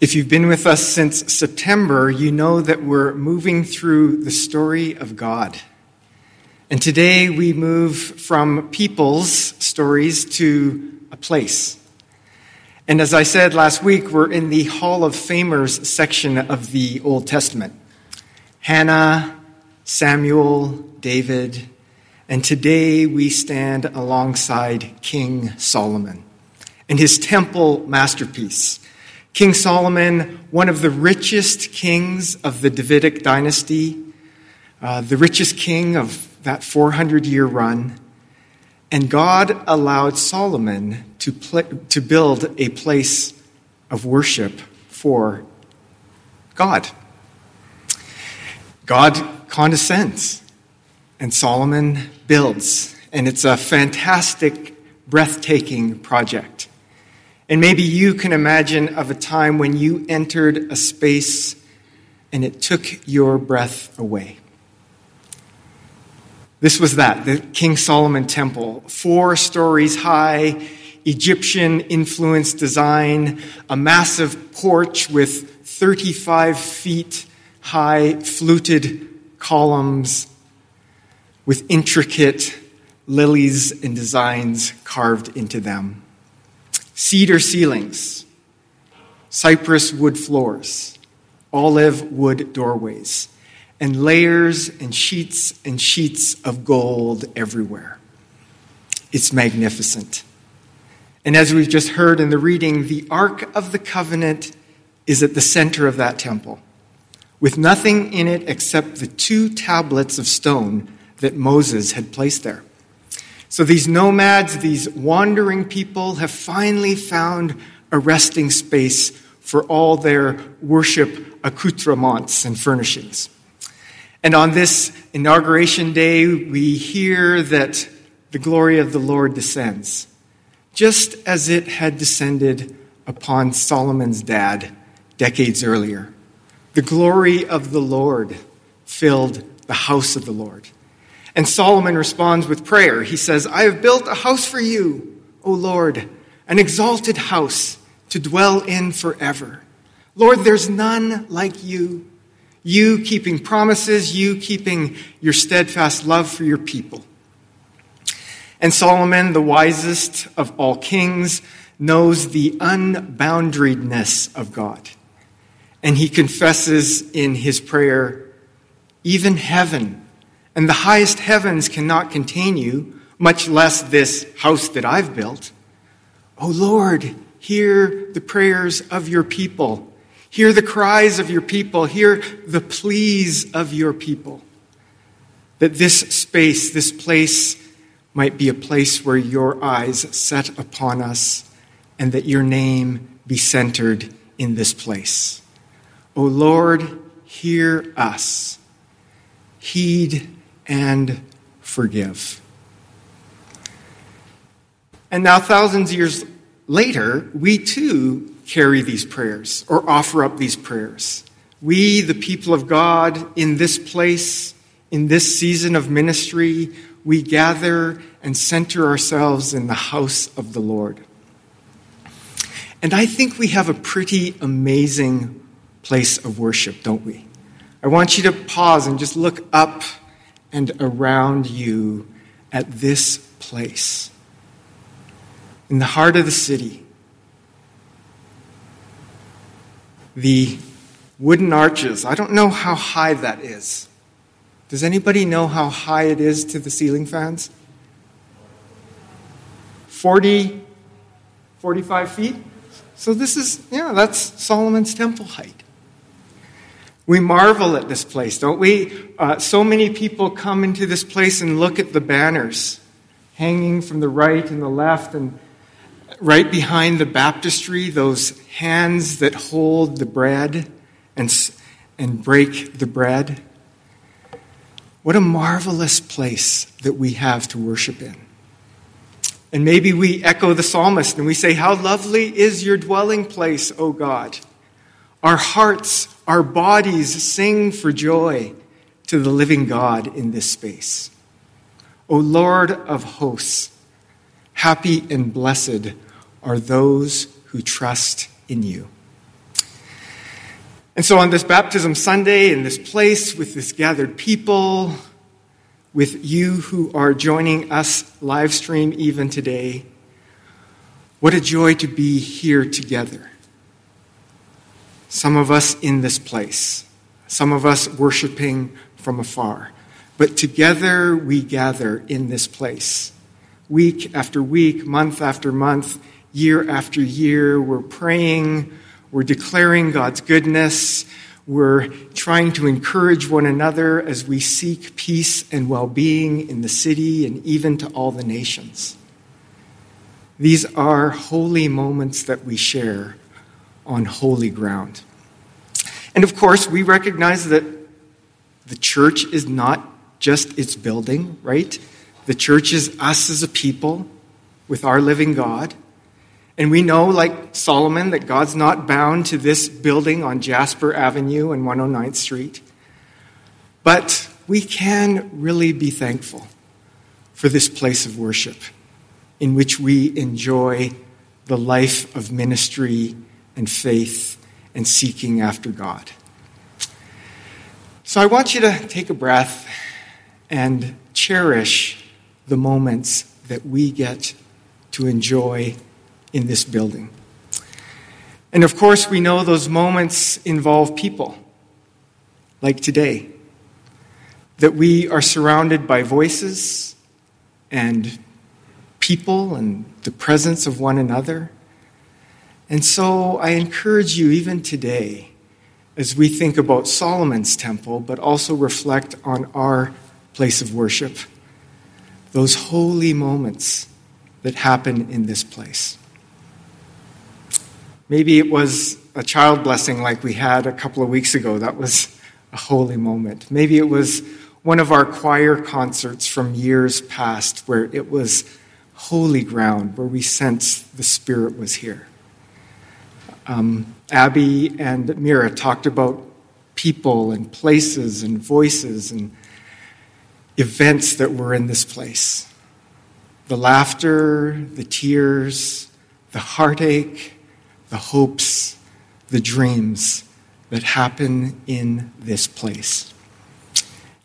If you've been with us since September, you know that we're moving through the story of God. And today we move from people's stories to a place. And as I said last week, we're in the Hall of Famers section of the Old Testament. Hannah, Samuel, David, and today we stand alongside King Solomon and his temple masterpiece King Solomon, one of the richest kings of the Davidic dynasty, uh, the richest king of that 400 year run. And God allowed Solomon to, pl- to build a place of worship for God. God condescends, and Solomon builds. And it's a fantastic, breathtaking project. And maybe you can imagine of a time when you entered a space and it took your breath away. This was that, the King Solomon Temple, four stories high, Egyptian influenced design, a massive porch with 35 feet high fluted columns with intricate lilies and designs carved into them cedar ceilings, cypress wood floors, olive wood doorways, and layers and sheets and sheets of gold everywhere. It's magnificent. And as we've just heard in the reading, the Ark of the Covenant is at the center of that temple, with nothing in it except the two tablets of stone that Moses had placed there. So these nomads, these wandering people, have finally found a resting space for all their worship accoutrements and furnishings. And on this inauguration day, we hear that the glory of the Lord descends, just as it had descended upon Solomon's dad decades earlier. The glory of the Lord filled the house of the Lord. And Solomon responds with prayer. He says, I have built a house for you, O Lord, an exalted house to dwell in forever. Lord, there's none like you. You keeping promises, you keeping your steadfast love for your people. And Solomon, the wisest of all kings, knows the unboundariedness of God. And he confesses in his prayer, even heaven and the highest heavens cannot contain you, much less this house that I've built. O oh Lord, hear the prayers of your people. Hear the cries of your people. Hear the pleas of your people. That this space, this place, might be a place where your eyes set upon us and that your name be centered in this place. O Lord, hear us. Heed and forgive. And now, thousands of years later, we too carry these prayers or offer up these prayers. We, the people of God, in this place, in this season of ministry, we gather and center ourselves in the house of the Lord. And I think we have a pretty amazing place of worship, don't we? I want you to pause and just look up and around you at this place. In the heart of the city, the wooden arches, I don't know how high that is. Does anybody know how high it is to the ceiling fans? 40, 45 feet? So this is, yeah, that's Solomon's temple height. We marvel at this place, don't we? Uh, so many people come into this place and look at the banners hanging from the right and the left, and right behind the baptistry, those hands that hold the bread and, and break the bread. What a marvelous place that we have to worship in. And maybe we echo the psalmist and we say, How lovely is your dwelling place, O God! Our hearts our bodies sing for joy to the living God in this space. O Lord of hosts, happy and blessed are those who trust in you. And so on this baptism Sunday, in this place, with this gathered people, with you who are joining us live stream even today, what a joy to be here together. Some of us in this place, some of us worshiping from afar. But together we gather in this place. Week after week, month after month, year after year, we're praying, we're declaring God's goodness, we're trying to encourage one another as we seek peace and well being in the city and even to all the nations. These are holy moments that we share on holy ground. And of course, we recognize that the church is not just its building, right? The church is us as a people with our living God. And we know, like Solomon, that God's not bound to this building on Jasper Avenue and 109th Street. But we can really be thankful for this place of worship in which we enjoy the life of ministry and faith and seeking after God. So I want you to take a breath and cherish the moments that we get to enjoy in this building. And of course, we know those moments involve people, like today, that we are surrounded by voices and people and the presence of one another. And so I encourage you, even today, as we think about Solomon's temple, but also reflect on our place of worship, those holy moments that happen in this place. Maybe it was a child blessing like we had a couple of weeks ago. That was a holy moment. Maybe it was one of our choir concerts from years past where it was holy ground, where we sensed the Spirit was here. Um, Abby and Mira talked about people and places and voices and events that were in this place the laughter, the tears, the heartache, the hopes, the dreams that happen in this place.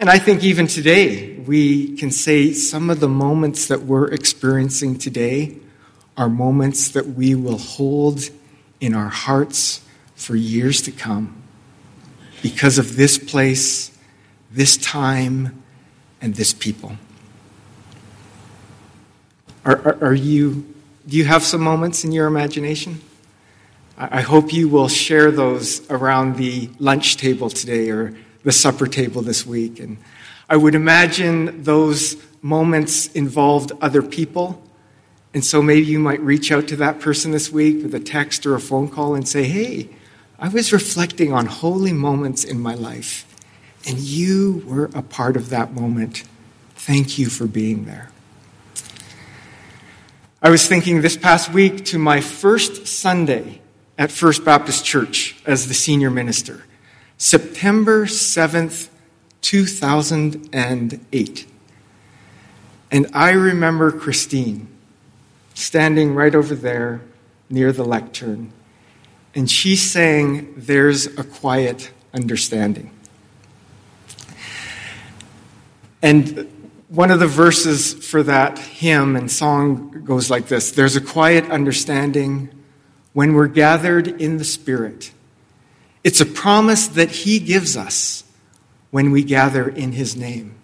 And I think even today, we can say some of the moments that we're experiencing today are moments that we will hold in our hearts for years to come because of this place, this time, and this people. Are, are, are, you, do you have some moments in your imagination? I, I hope you will share those around the lunch table today or the supper table this week. And I would imagine those moments involved other people. And so maybe you might reach out to that person this week with a text or a phone call and say, hey, I was reflecting on holy moments in my life. And you were a part of that moment. Thank you for being there. I was thinking this past week to my first Sunday at First Baptist Church as the senior minister, September 7th, 2008. And I remember Christine standing right over there near the lectern, and she sang, There's a Quiet Understanding. And one of the verses for that hymn and song goes like this There's a quiet understanding when we're gathered in the Spirit. It's a promise that He gives us when we gather in His name.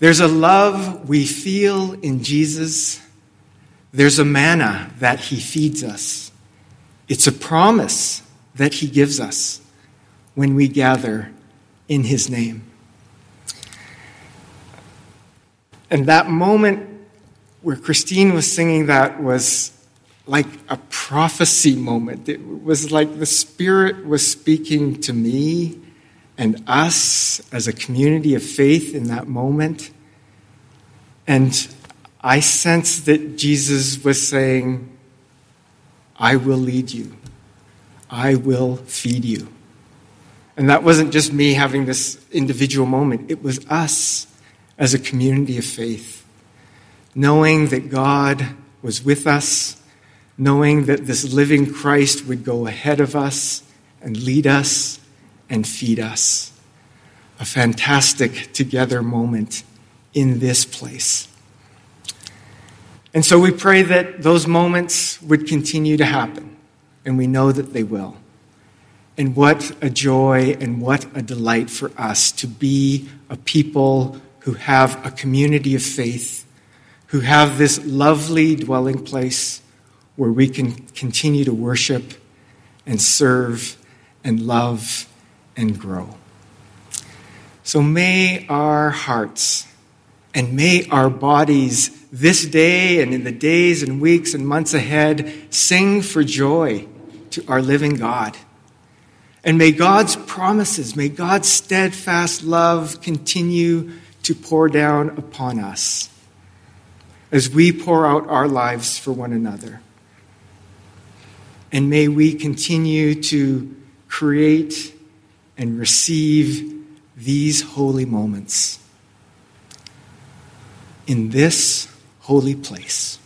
There's a love we feel in Jesus. There's a manna that He feeds us. It's a promise that He gives us when we gather in His name. And that moment where Christine was singing that was like a prophecy moment. It was like the Spirit was speaking to me and us as a community of faith in that moment. And I sensed that Jesus was saying, I will lead you, I will feed you. And that wasn't just me having this individual moment, it was us as a community of faith, knowing that God was with us, knowing that this living Christ would go ahead of us and lead us and feed us. A fantastic together moment in this place. And so we pray that those moments would continue to happen, and we know that they will. And what a joy and what a delight for us to be a people who have a community of faith, who have this lovely dwelling place where we can continue to worship and serve and love and grow. So may our hearts and may our bodies this day and in the days and weeks and months ahead sing for joy to our living God. And may God's promises, may God's steadfast love continue to pour down upon us as we pour out our lives for one another. And may we continue to create and receive these holy moments in this holy place.